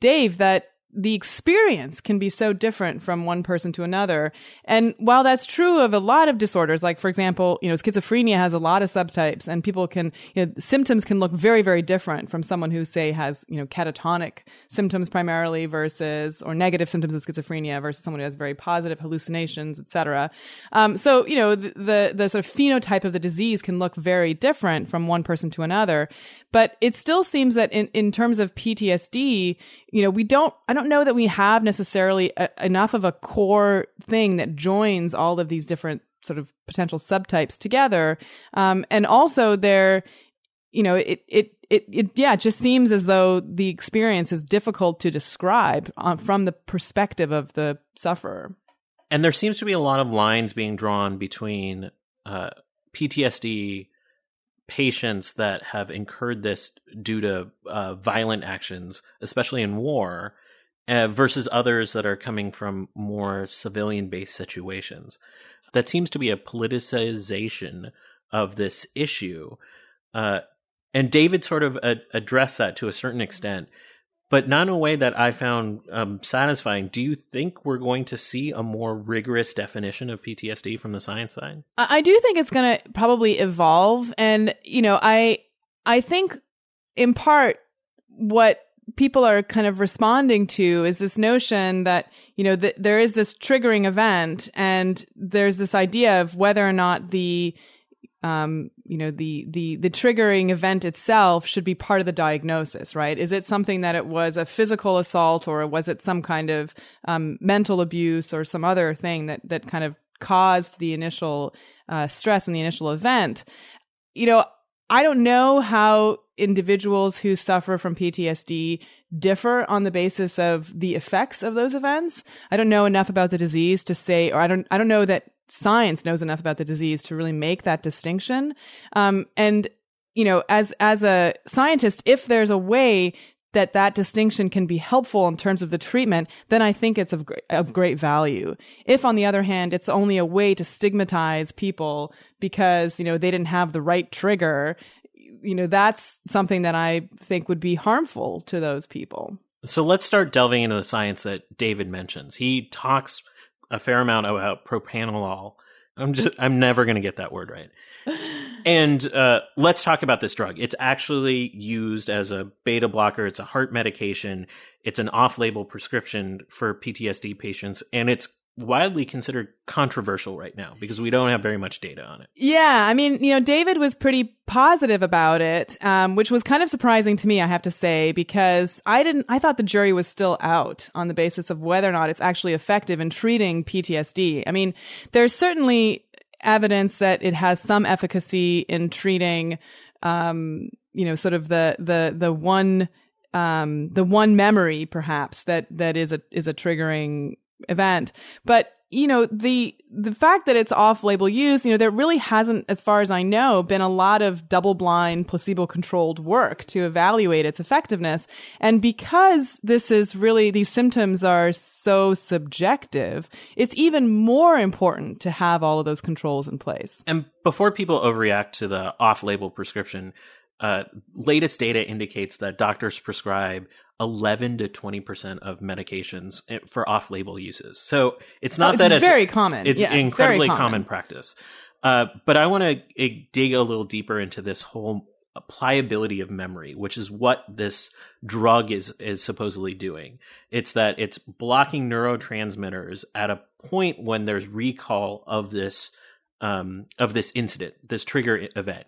Dave that the experience can be so different from one person to another. And while that's true of a lot of disorders, like for example, you know, schizophrenia has a lot of subtypes and people can, you know, symptoms can look very, very different from someone who say has, you know, catatonic symptoms primarily versus, or negative symptoms of schizophrenia versus someone who has very positive hallucinations, etc. Um, so, you know, the, the, the sort of phenotype of the disease can look very different from one person to another. But it still seems that in, in terms of PTSD, you know, we don't, I don't know that we have necessarily a, enough of a core thing that joins all of these different sort of potential subtypes together. Um, and also there, you know, it, it, it, it, yeah, it just seems as though the experience is difficult to describe uh, from the perspective of the sufferer. And there seems to be a lot of lines being drawn between uh, PTSD patients that have incurred this due to uh, violent actions, especially in war, uh, versus others that are coming from more civilian based situations. That seems to be a politicization of this issue. Uh, and David sort of a- addressed that to a certain extent but not in a way that I found um, satisfying. Do you think we're going to see a more rigorous definition of PTSD from the science side? I do think it's going to probably evolve, and you know, I I think in part what people are kind of responding to is this notion that you know that there is this triggering event, and there's this idea of whether or not the um, you know, the, the, the triggering event itself should be part of the diagnosis, right? Is it something that it was a physical assault or was it some kind of, um, mental abuse or some other thing that, that kind of caused the initial, uh, stress and the initial event? You know, I don't know how individuals who suffer from PTSD differ on the basis of the effects of those events. I don't know enough about the disease to say, or I don't, I don't know that science knows enough about the disease to really make that distinction. Um, and you know, as as a scientist, if there's a way that that distinction can be helpful in terms of the treatment, then I think it's of, of great value. If on the other hand, it's only a way to stigmatize people because, you know, they didn't have the right trigger, you know, that's something that I think would be harmful to those people. So let's start delving into the science that David mentions. He talks a fair amount about propanolol. I'm just I'm never going to get that word right. And uh, let's talk about this drug. It's actually used as a beta blocker. It's a heart medication. It's an off-label prescription for PTSD patients, and it's widely considered controversial right now because we don't have very much data on it. Yeah, I mean, you know, David was pretty positive about it, um, which was kind of surprising to me, I have to say, because I didn't, I thought the jury was still out on the basis of whether or not it's actually effective in treating PTSD. I mean, there's certainly evidence that it has some efficacy in treating, um, you know, sort of the the the one um, the one memory perhaps that that is a is a triggering event. But you know the the fact that it's off label use you know there really hasn't as far as i know been a lot of double blind placebo controlled work to evaluate its effectiveness and because this is really these symptoms are so subjective it's even more important to have all of those controls in place and before people overreact to the off label prescription uh, latest data indicates that doctors prescribe 11 to 20% of medications eh, for off label uses. So it's not oh, it's that it's very common. It's yeah, incredibly common. common. practice. Uh, but I want to uh, dig a little deeper into this whole pliability of memory, which is what this drug is is supposedly doing. It's that it's blocking neurotransmitters at a point when there's recall of this um, of this incident, this trigger event.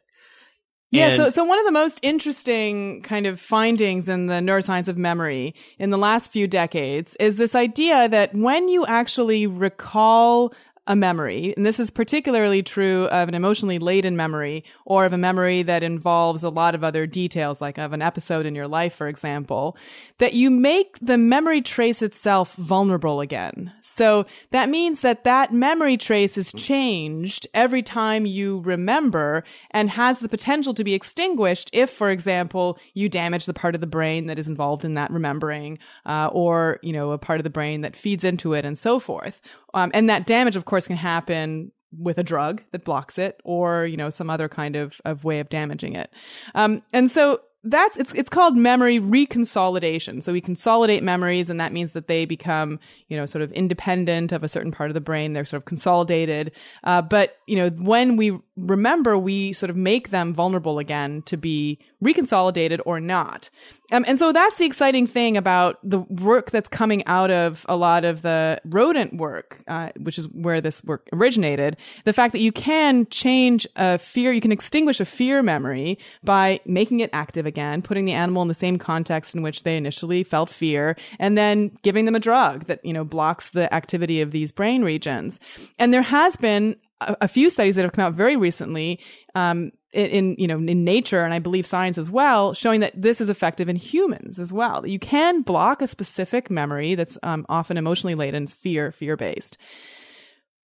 Yeah, And- so so one of the most interesting kind of findings in the neuroscience of memory in the last few decades is this idea that when you actually recall a memory, and this is particularly true of an emotionally laden memory or of a memory that involves a lot of other details, like of an episode in your life, for example, that you make the memory trace itself vulnerable again. So that means that that memory trace is changed every time you remember and has the potential to be extinguished if, for example, you damage the part of the brain that is involved in that remembering, uh, or, you know, a part of the brain that feeds into it and so forth. Um, and that damage, of course, can happen with a drug that blocks it or, you know, some other kind of, of way of damaging it. Um, and so that's it's it's called memory reconsolidation. So we consolidate memories, and that means that they become you know sort of independent of a certain part of the brain. They're sort of consolidated. Uh, but you know when we remember, we sort of make them vulnerable again to be reconsolidated or not. Um, and so that's the exciting thing about the work that's coming out of a lot of the rodent work, uh, which is where this work originated. The fact that you can change a fear, you can extinguish a fear memory by making it active again, putting the animal in the same context in which they initially felt fear, and then giving them a drug that, you know, blocks the activity of these brain regions. And there has been a, few studies that have come out very recently, um, in, you know in nature and I believe science as well, showing that this is effective in humans as well. That you can block a specific memory that's um, often emotionally laden, fear fear based.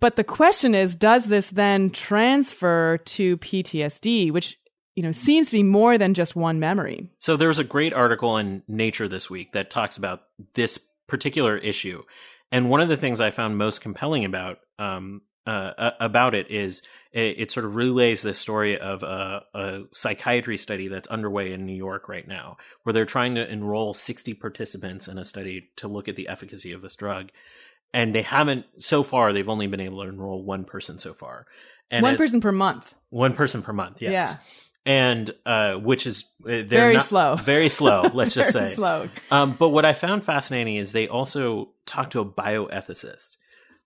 But the question is, does this then transfer to PTSD, which you know seems to be more than just one memory? So there was a great article in Nature this week that talks about this particular issue, and one of the things I found most compelling about um, uh, about it is it, it, sort of relays the story of a, a, psychiatry study that's underway in New York right now, where they're trying to enroll 60 participants in a study to look at the efficacy of this drug. And they haven't, so far, they've only been able to enroll one person so far. And one person per month. One person per month, yes. Yeah. And uh, which is uh, they're Very not- slow. very slow. Let's just Very say slow. um, but what I found fascinating is they also talked to a bioethicist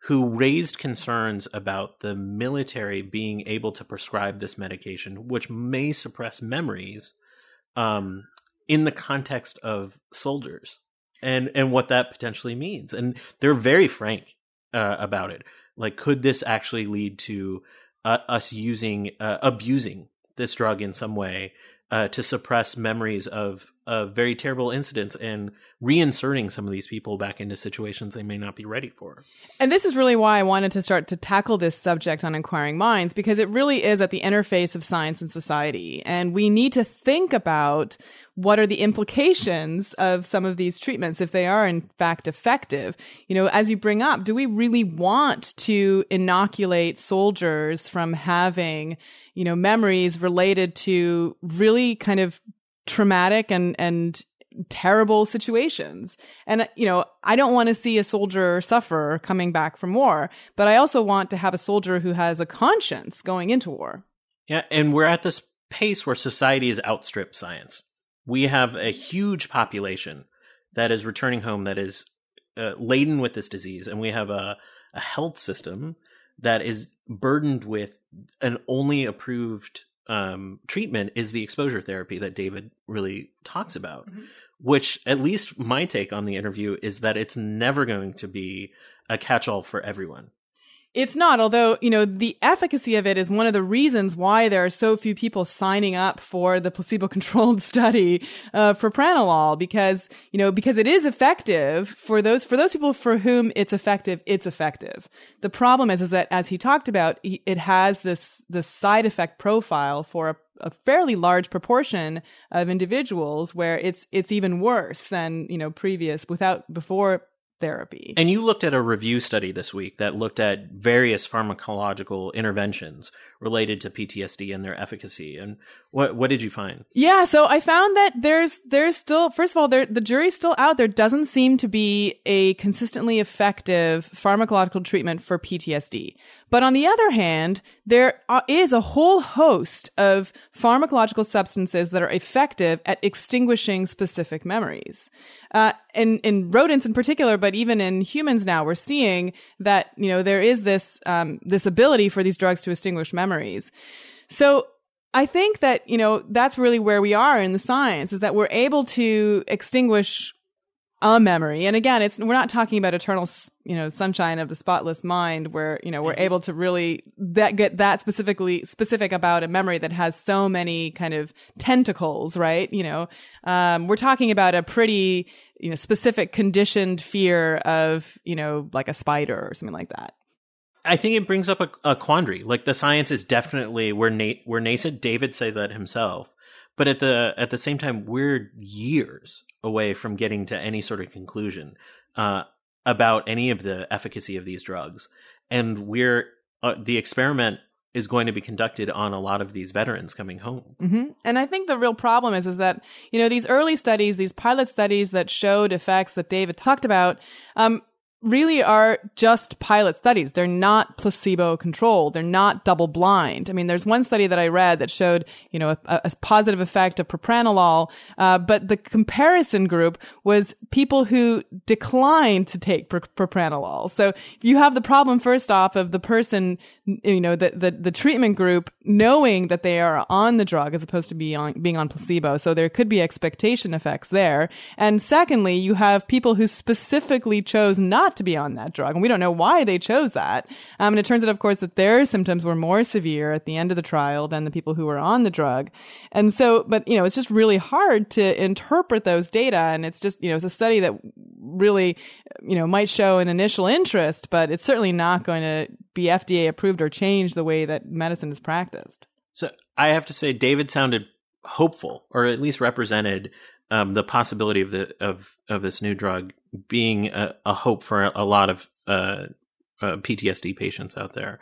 who raised concerns about the military being able to prescribe this medication, which may suppress memories um, in the context of soldiers and, and what that potentially means. And they're very frank uh, about it. Like, could this actually lead to uh, us using, uh, abusing this drug in some way uh, to suppress memories of very terrible incidents and reinserting some of these people back into situations they may not be ready for. And this is really why I wanted to start to tackle this subject on Inquiring Minds, because it really is at the interface of science and society. And we need to think about what are the implications of some of these treatments if they are in fact effective. You know, as you bring up, do we really want to inoculate soldiers from having, you know, memories related to really kind of traumatic and and terrible situations. And you know, I don't want to see a soldier suffer coming back from war, but I also want to have a soldier who has a conscience going into war. Yeah, and we're at this pace where society has outstripped science. We have a huge population that is returning home that is uh, laden with this disease, and we have a, a health system that is burdened with an only approved um, treatment is the exposure therapy that David really talks about. Which, at least my take on the interview, is that it's never going to be a catch all for everyone. It's not, although, you know, the efficacy of it is one of the reasons why there are so few people signing up for the placebo controlled study uh, for pranolol because, you know, because it is effective for those, for those people for whom it's effective, it's effective. The problem is, is that as he talked about, it has this, this side effect profile for a a fairly large proportion of individuals where it's it's even worse than you know previous without before therapy. And you looked at a review study this week that looked at various pharmacological interventions related to PTSD and their efficacy. And what what did you find? Yeah, so I found that there's there's still first of all there the jury's still out. There doesn't seem to be a consistently effective pharmacological treatment for PTSD. But on the other hand, there is a whole host of pharmacological substances that are effective at extinguishing specific memories. Uh, in, in rodents in particular, but even in humans now, we're seeing that, you know, there is this, um, this ability for these drugs to extinguish memories. So I think that, you know, that's really where we are in the science is that we're able to extinguish a memory. And again, it's we're not talking about eternal, you know, sunshine of the spotless mind where, you know, we're able to really that get that specifically specific about a memory that has so many kind of tentacles, right? You know, um, we're talking about a pretty, you know, specific conditioned fear of, you know, like a spider or something like that. I think it brings up a, a quandary. Like the science is definitely we're na- we're nascent. David said that himself, but at the at the same time, we're years away from getting to any sort of conclusion uh, about any of the efficacy of these drugs, and we're uh, the experiment is going to be conducted on a lot of these veterans coming home. Mm-hmm. And I think the real problem is is that you know these early studies, these pilot studies that showed effects that David talked about. Um, really are just pilot studies. They're not placebo controlled. They're not double blind. I mean, there's one study that I read that showed, you know, a, a positive effect of propranolol, uh, but the comparison group was people who declined to take pr- propranolol. So you have the problem first off of the person, you know, the, the, the treatment group knowing that they are on the drug as opposed to be on, being on placebo. So there could be expectation effects there. And secondly, you have people who specifically chose not to be on that drug. And we don't know why they chose that. Um, and it turns out, of course, that their symptoms were more severe at the end of the trial than the people who were on the drug. And so, but, you know, it's just really hard to interpret those data. And it's just, you know, it's a study that really, you know, might show an initial interest, but it's certainly not going to be FDA approved or change the way that medicine is practiced. So I have to say, David sounded hopeful, or at least represented um, the possibility of the of of this new drug being a, a hope for a, a lot of uh, uh, PTSD patients out there.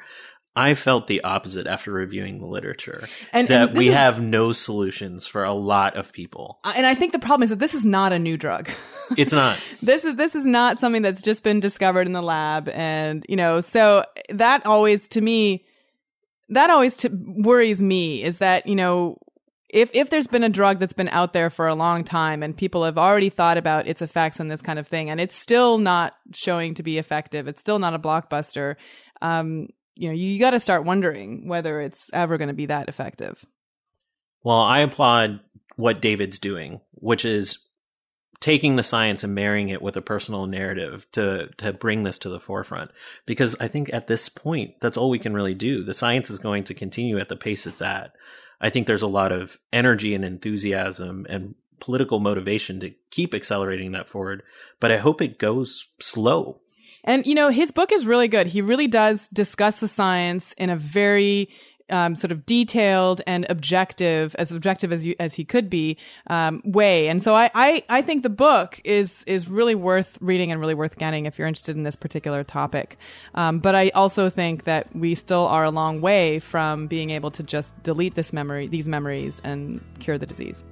I felt the opposite after reviewing the literature. And, that and we is, have no solutions for a lot of people. And I think the problem is that this is not a new drug. It's not. this is this is not something that's just been discovered in the lab and, you know, so that always to me that always t- worries me is that, you know, if if there's been a drug that's been out there for a long time and people have already thought about its effects on this kind of thing and it's still not showing to be effective, it's still not a blockbuster. Um, you know, you, you got to start wondering whether it's ever going to be that effective. Well, I applaud what David's doing, which is taking the science and marrying it with a personal narrative to to bring this to the forefront because i think at this point that's all we can really do the science is going to continue at the pace it's at I think there's a lot of energy and enthusiasm and political motivation to keep accelerating that forward. But I hope it goes slow. And, you know, his book is really good. He really does discuss the science in a very um, sort of detailed and objective, as objective as you, as he could be, um, way. And so I, I, I think the book is is really worth reading and really worth getting if you're interested in this particular topic. Um, but I also think that we still are a long way from being able to just delete this memory, these memories, and cure the disease.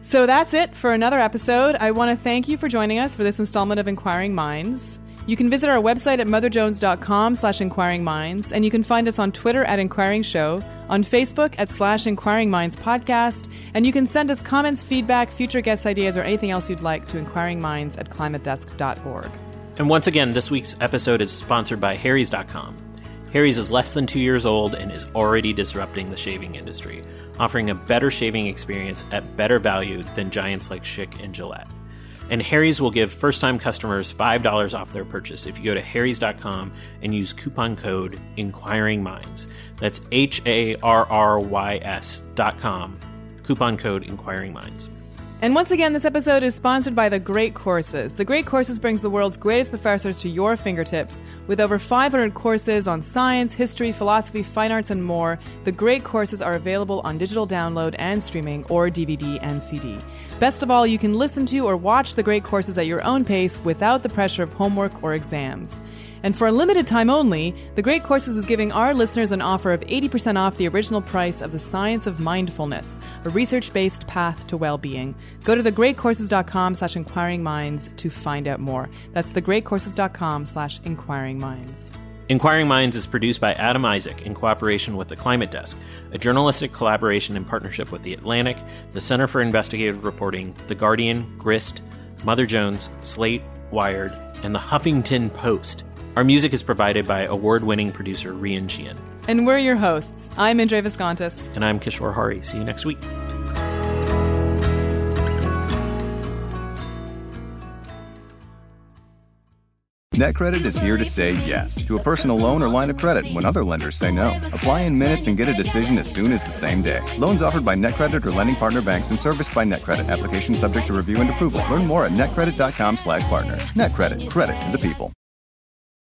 So that's it for another episode. I want to thank you for joining us for this installment of Inquiring Minds. You can visit our website at motherjones.com slash inquiring minds, and you can find us on Twitter at Inquiring Show, on Facebook at slash Inquiring Minds Podcast, and you can send us comments, feedback, future guest ideas, or anything else you'd like to inquiringminds at climatedesk.org. And once again, this week's episode is sponsored by Harry's.com. Harry's is less than two years old and is already disrupting the shaving industry, offering a better shaving experience at better value than giants like Schick and Gillette. And Harry's will give first time customers $5 off their purchase if you go to Harry's.com and use coupon code Inquiring Minds. That's H A R R Y S.com. Coupon code Inquiring Minds. And once again, this episode is sponsored by The Great Courses. The Great Courses brings the world's greatest professors to your fingertips. With over 500 courses on science, history, philosophy, fine arts, and more, The Great Courses are available on digital download and streaming or DVD and CD. Best of all, you can listen to or watch The Great Courses at your own pace without the pressure of homework or exams. And for a limited time only, The Great Courses is giving our listeners an offer of 80% off the original price of The Science of Mindfulness, a research-based path to well-being. Go to thegreatcourses.com slash inquiring minds to find out more. That's thegreatcourses.com slash inquiring minds. Inquiring Minds is produced by Adam Isaac in cooperation with the Climate Desk, a journalistic collaboration in partnership with The Atlantic, the Center for Investigative Reporting, The Guardian, Grist, Mother Jones, Slate, Wired, and the Huffington Post. Our music is provided by award winning producer Rian Sheehan. And we're your hosts. I'm Indre Viskontas. And I'm Kishore Hari. See you next week. NetCredit is here to say yes to a personal loan or line of credit when other lenders say no. Apply in minutes and get a decision as soon as the same day. Loans offered by NetCredit or lending partner banks and serviced by NetCredit. Application subject to review and approval. Learn more at netcredit.com/partner. NetCredit. Credit to the people.